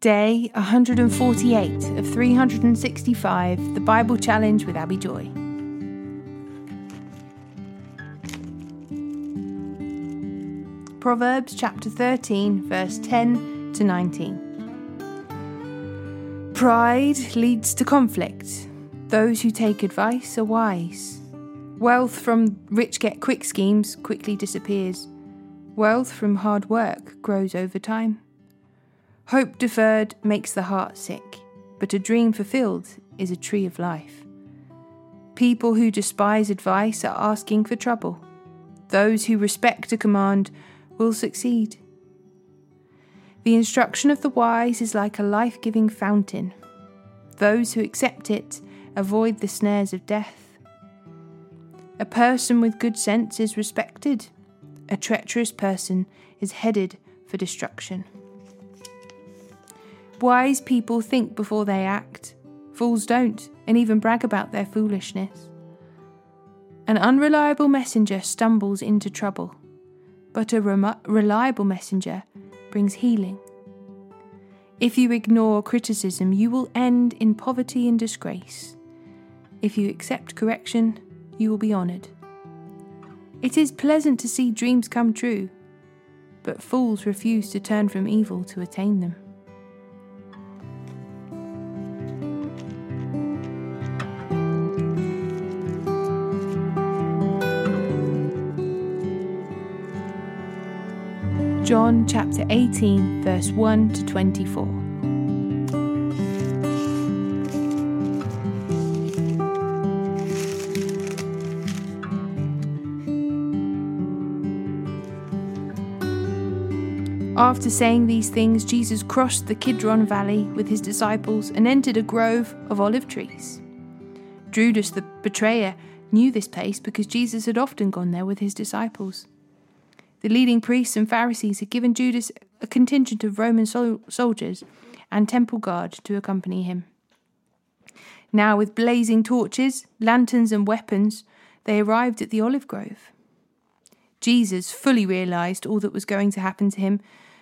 Day 148 of 365, the Bible Challenge with Abi Joy. Proverbs chapter 13, verse 10 to 19. Pride leads to conflict. Those who take advice are wise. Wealth from rich get quick schemes quickly disappears. Wealth from hard work grows over time. Hope deferred makes the heart sick, but a dream fulfilled is a tree of life. People who despise advice are asking for trouble. Those who respect a command will succeed. The instruction of the wise is like a life giving fountain. Those who accept it avoid the snares of death. A person with good sense is respected. A treacherous person is headed for destruction. Wise people think before they act. Fools don't, and even brag about their foolishness. An unreliable messenger stumbles into trouble, but a reliable messenger brings healing. If you ignore criticism, you will end in poverty and disgrace. If you accept correction, you will be honoured. It is pleasant to see dreams come true, but fools refuse to turn from evil to attain them. John chapter 18, verse 1 to 24. After saying these things, Jesus crossed the Kidron Valley with his disciples and entered a grove of olive trees. Judas, the betrayer, knew this place because Jesus had often gone there with his disciples. The leading priests and Pharisees had given Judas a contingent of Roman sol- soldiers and temple guard to accompany him. Now, with blazing torches, lanterns, and weapons, they arrived at the olive grove. Jesus fully realized all that was going to happen to him,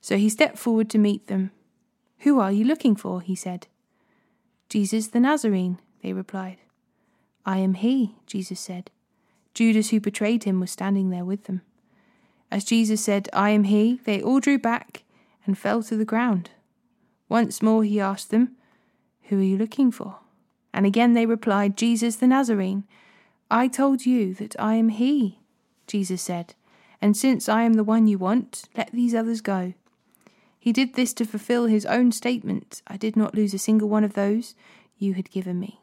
so he stepped forward to meet them. Who are you looking for? he said. Jesus the Nazarene, they replied. I am he, Jesus said. Judas, who betrayed him, was standing there with them. As Jesus said, I am he, they all drew back and fell to the ground. Once more he asked them, Who are you looking for? And again they replied, Jesus the Nazarene. I told you that I am he, Jesus said, and since I am the one you want, let these others go. He did this to fulfill his own statement I did not lose a single one of those you had given me.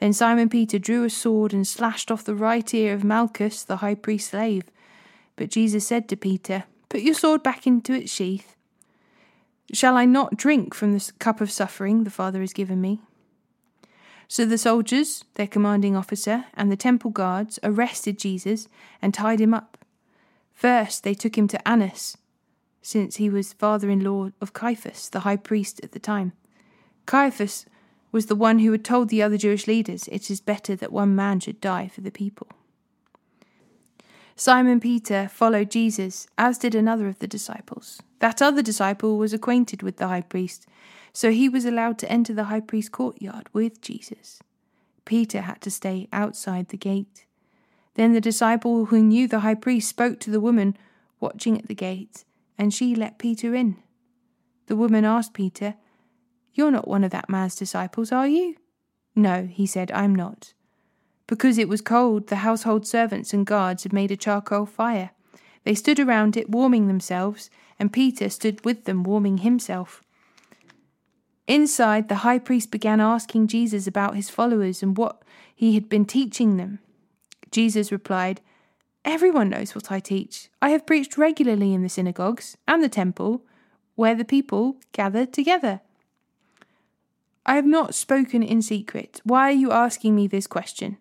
Then Simon Peter drew a sword and slashed off the right ear of Malchus, the high priest's slave. But Jesus said to Peter, Put your sword back into its sheath. Shall I not drink from the cup of suffering the Father has given me? So the soldiers, their commanding officer, and the temple guards arrested Jesus and tied him up. First, they took him to Annas, since he was father in law of Caiaphas, the high priest at the time. Caiaphas was the one who had told the other Jewish leaders, It is better that one man should die for the people. Simon Peter followed Jesus, as did another of the disciples. That other disciple was acquainted with the high priest, so he was allowed to enter the high priest's courtyard with Jesus. Peter had to stay outside the gate. Then the disciple who knew the high priest spoke to the woman watching at the gate, and she let Peter in. The woman asked Peter, You're not one of that man's disciples, are you? No, he said, I'm not. Because it was cold, the household servants and guards had made a charcoal fire. They stood around it, warming themselves, and Peter stood with them, warming himself. Inside, the high priest began asking Jesus about his followers and what he had been teaching them. Jesus replied, Everyone knows what I teach. I have preached regularly in the synagogues and the temple, where the people gather together. I have not spoken in secret. Why are you asking me this question?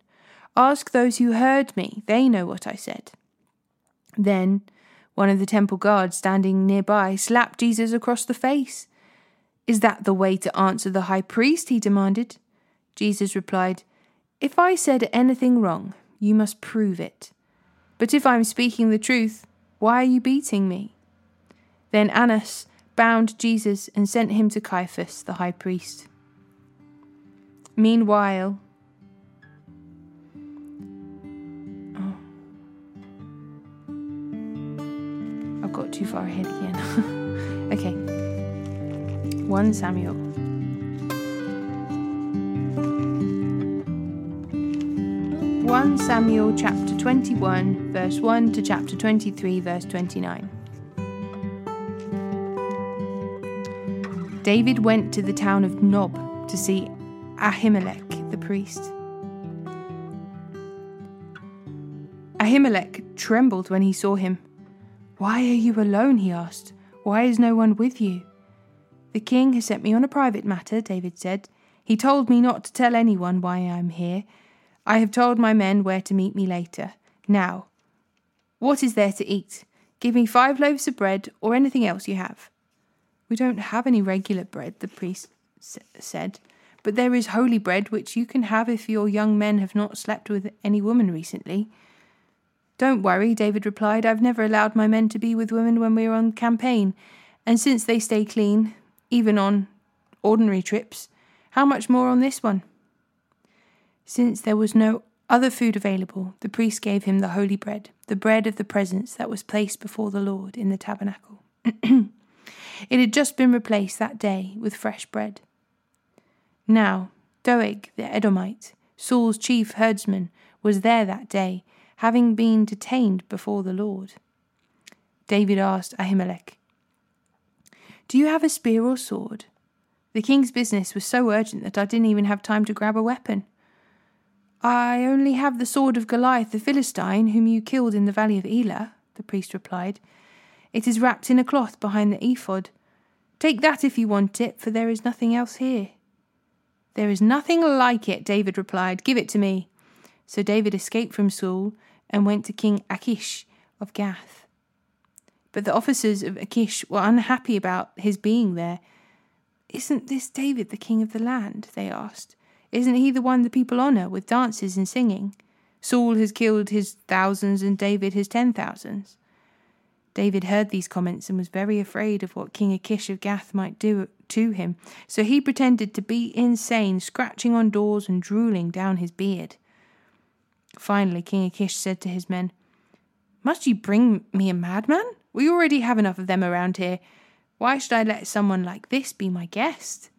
Ask those who heard me, they know what I said. Then one of the temple guards standing nearby slapped Jesus across the face. Is that the way to answer the high priest? he demanded. Jesus replied, If I said anything wrong, you must prove it. But if I'm speaking the truth, why are you beating me? Then Annas bound Jesus and sent him to Caiaphas, the high priest. Meanwhile, too far ahead again. okay. 1 Samuel. One Samuel chapter 21, verse 1 to chapter 23, verse 29. David went to the town of Nob to see Ahimelech the priest. Ahimelech trembled when he saw him. Why are you alone? he asked. Why is no one with you? The king has sent me on a private matter, David said. He told me not to tell anyone why I am here. I have told my men where to meet me later. Now, what is there to eat? Give me five loaves of bread or anything else you have. We don't have any regular bread, the priest said, but there is holy bread which you can have if your young men have not slept with any woman recently. Don't worry, David replied. I've never allowed my men to be with women when we are on campaign, and since they stay clean, even on ordinary trips, how much more on this one? Since there was no other food available, the priest gave him the holy bread, the bread of the presence that was placed before the Lord in the tabernacle. it had just been replaced that day with fresh bread. Now, Doeg the Edomite, Saul's chief herdsman, was there that day, having been detained before the Lord. David asked Ahimelech, Do you have a spear or sword? The king's business was so urgent that I didn't even have time to grab a weapon. I only have the sword of Goliath the Philistine, whom you killed in the valley of Elah, the priest replied. It is wrapped in a cloth behind the ephod. Take that if you want it, for there is nothing else here. There is nothing like it, David replied. Give it to me. So David escaped from Saul and went to King Achish of Gath. But the officers of Achish were unhappy about his being there. Isn't this David the king of the land? they asked. Isn't he the one the people honour with dances and singing? Saul has killed his thousands and David his ten thousands. David heard these comments and was very afraid of what King Achish of Gath might do to him, so he pretended to be insane, scratching on doors and drooling down his beard. Finally, King Achish said to his men, Must you bring me a madman? We already have enough of them around here. Why should I let someone like this be my guest?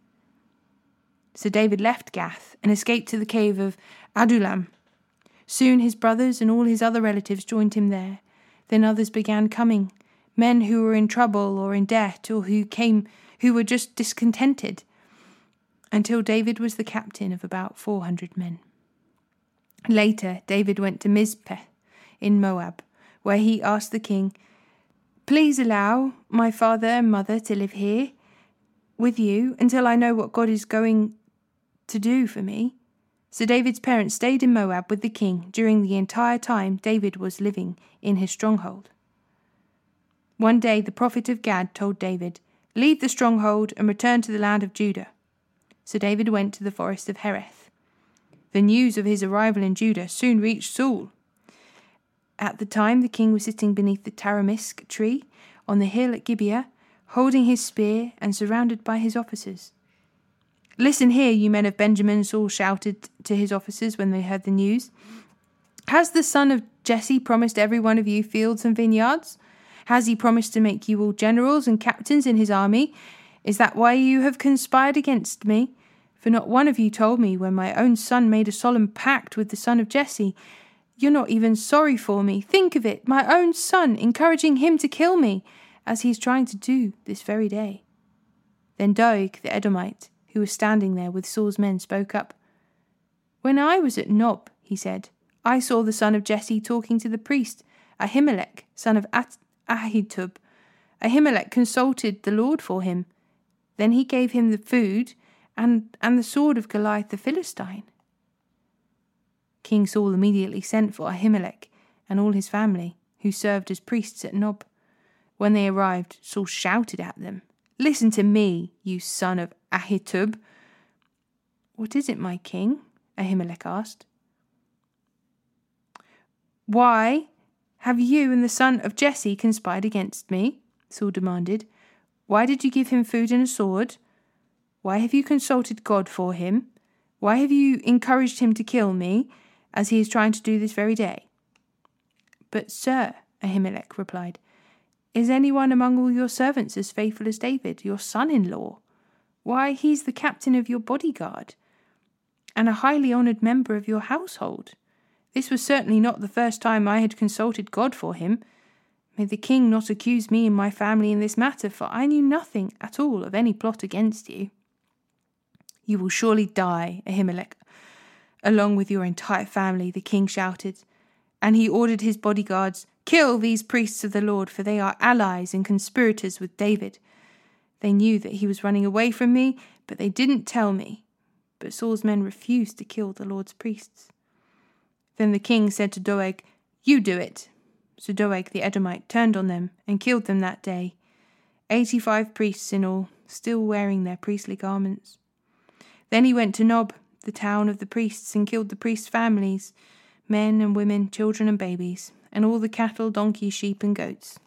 So David left Gath and escaped to the cave of Adullam. Soon his brothers and all his other relatives joined him there. Then others began coming, men who were in trouble or in debt or who came who were just discontented, until David was the captain of about four hundred men. Later David went to Mizpeh in Moab, where he asked the king, Please allow my father and mother to live here with you until I know what God is going to do for me. So David's parents stayed in Moab with the king during the entire time David was living in his stronghold. One day the prophet of Gad told David, Leave the stronghold and return to the land of Judah. So David went to the forest of Hereth. The news of his arrival in Judah soon reached Saul. At the time the king was sitting beneath the tamarisk tree on the hill at Gibeah, holding his spear and surrounded by his officers. Listen here, you men of Benjamin, Saul shouted to his officers when they heard the news. Has the son of Jesse promised every one of you fields and vineyards? Has he promised to make you all generals and captains in his army? Is that why you have conspired against me? For not one of you told me when my own son made a solemn pact with the son of Jesse. You're not even sorry for me. Think of it, my own son, encouraging him to kill me, as he's trying to do this very day. Then Doeg the Edomite who was standing there with Saul's men, spoke up. When I was at Nob, he said, I saw the son of Jesse talking to the priest, Ahimelech, son of At- Ahitub. Ahimelech consulted the Lord for him. Then he gave him the food and, and the sword of Goliath the Philistine. King Saul immediately sent for Ahimelech and all his family, who served as priests at Nob. When they arrived, Saul shouted at them, Listen to me, you son of Ahitub. What is it, my king? Ahimelech asked. Why have you and the son of Jesse conspired against me? Saul demanded. Why did you give him food and a sword? Why have you consulted God for him? Why have you encouraged him to kill me, as he is trying to do this very day? But, sir, Ahimelech replied, is anyone among all your servants as faithful as David, your son in law? Why, he's the captain of your bodyguard, and a highly honoured member of your household. This was certainly not the first time I had consulted God for him. May the king not accuse me and my family in this matter, for I knew nothing at all of any plot against you. You will surely die, Ahimelech, along with your entire family, the king shouted. And he ordered his bodyguards, Kill these priests of the Lord, for they are allies and conspirators with David. They knew that he was running away from me, but they didn't tell me. But Saul's men refused to kill the Lord's priests. Then the king said to Doeg, You do it. So Doeg the Edomite turned on them and killed them that day, eighty five priests in all, still wearing their priestly garments. Then he went to Nob, the town of the priests, and killed the priests' families, men and women, children and babies, and all the cattle, donkeys, sheep, and goats.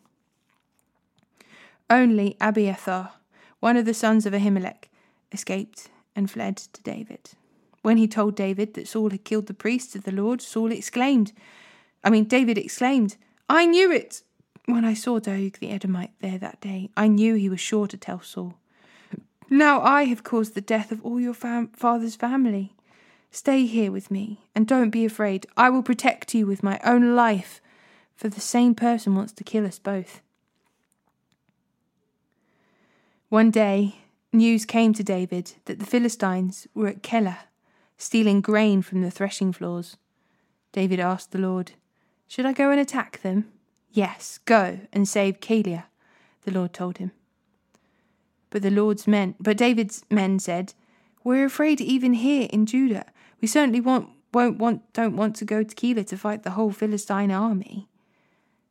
Only Abiathar, one of the sons of Ahimelech, escaped and fled to David. When he told David that Saul had killed the priests of the Lord, Saul exclaimed, I mean, David exclaimed, I knew it! When I saw Doeg the Edomite there that day, I knew he was sure to tell Saul. Now I have caused the death of all your fam- father's family. Stay here with me, and don't be afraid. I will protect you with my own life, for the same person wants to kill us both. One day, news came to David that the Philistines were at Keilah, stealing grain from the threshing floors. David asked the Lord, Should I go and attack them? Yes, go and save Keilah, the Lord told him. But the Lord's men, but David's men said, "We're afraid even here in Judah. We certainly want, won't want, don't want to go to Keilah to fight the whole Philistine army."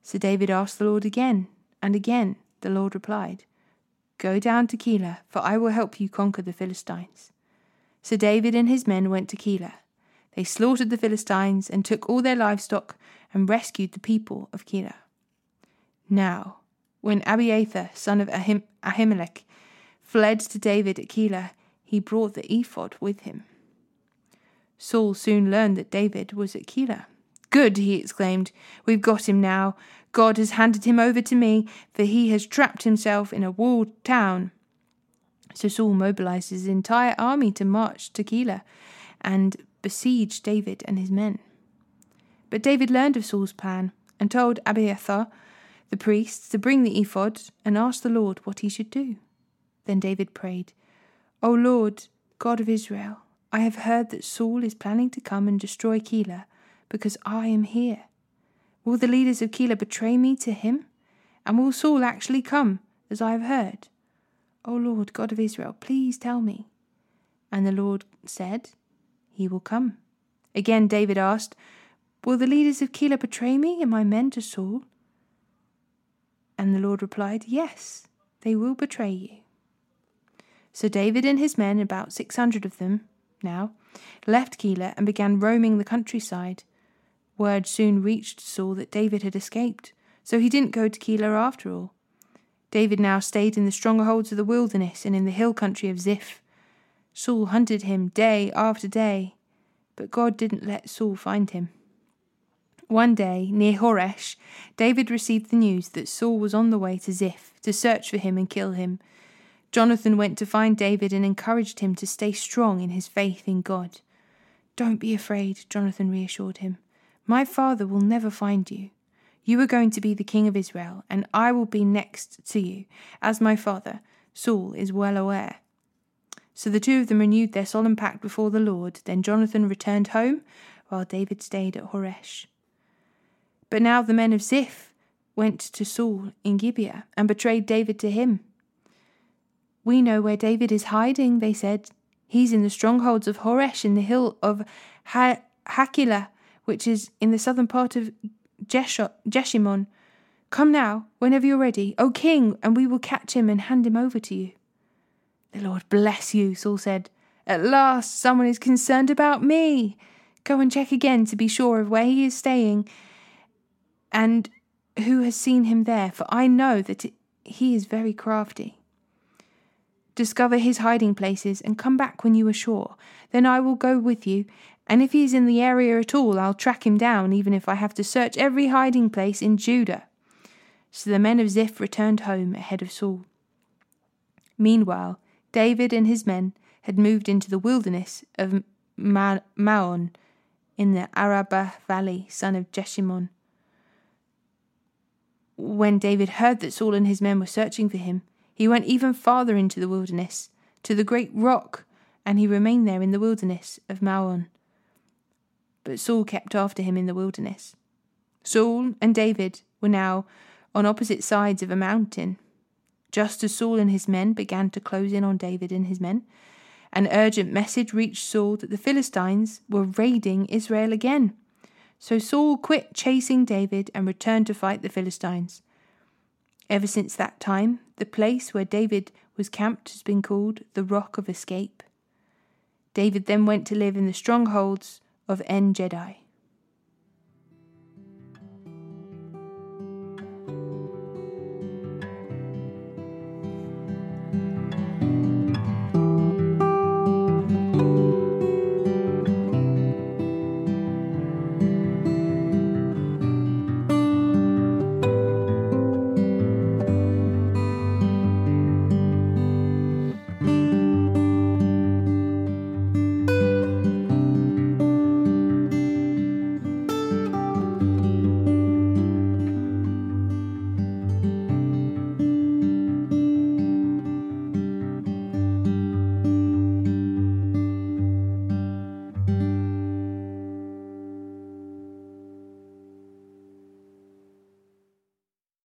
So David asked the Lord again, and again the Lord replied, "Go down to Keilah, for I will help you conquer the Philistines." So David and his men went to Keilah. They slaughtered the Philistines and took all their livestock and rescued the people of Keilah. Now, when Abiathar, son of Ahim- Ahimelech, fled to David at Keilah, he brought the ephod with him. Saul soon learned that David was at Keilah. Good, he exclaimed. We've got him now. God has handed him over to me, for he has trapped himself in a walled town. So Saul mobilized his entire army to march to Keilah and besiege David and his men. But David learned of Saul's plan and told Abiathar, the priest, to bring the ephod and ask the Lord what he should do. Then David prayed, O Lord, God of Israel, I have heard that Saul is planning to come and destroy Keilah because I am here. Will the leaders of Keilah betray me to him? And will Saul actually come, as I have heard? O Lord, God of Israel, please tell me. And the Lord said, He will come. Again David asked, Will the leaders of Keilah betray me and my men to Saul? And the Lord replied, Yes, they will betray you. So David and his men, about six hundred of them now, left Keilah and began roaming the countryside. Word soon reached Saul that David had escaped, so he didn't go to Keilah after all. David now stayed in the strongholds of the wilderness and in the hill country of Ziph. Saul hunted him day after day, but God didn't let Saul find him. One day, near Horesh, David received the news that Saul was on the way to Ziph to search for him and kill him. Jonathan went to find David and encouraged him to stay strong in his faith in God. Don't be afraid, Jonathan reassured him. My father will never find you. You are going to be the king of Israel, and I will be next to you, as my father, Saul, is well aware. So the two of them renewed their solemn pact before the Lord. Then Jonathan returned home, while David stayed at Horesh. But now the men of Ziph went to Saul in Gibeah and betrayed David to him. We know where David is hiding, they said. He's in the strongholds of Horesh in the hill of ha- which is in the southern part of Jeshimon. Come now, whenever you're ready, O king, and we will catch him and hand him over to you. The Lord bless you, Saul said. At last someone is concerned about me. Go and check again to be sure of where he is staying and who has seen him there, for I know that he is very crafty. Discover his hiding places, and come back when you are sure. Then I will go with you, and if he is in the area at all, I'll track him down, even if I have to search every hiding place in Judah. So the men of Ziph returned home ahead of Saul. Meanwhile, David and his men had moved into the wilderness of Ma- Maon in the Arabah valley, son of Jeshimon. When David heard that Saul and his men were searching for him, he went even farther into the wilderness, to the great rock, and he remained there in the wilderness of Maon. But Saul kept after him in the wilderness. Saul and David were now on opposite sides of a mountain. Just as Saul and his men began to close in on David and his men, an urgent message reached Saul that the Philistines were raiding Israel again. So Saul quit chasing David and returned to fight the Philistines. Ever since that time, the place where David was camped has been called the Rock of Escape. David then went to live in the strongholds of En Gedi.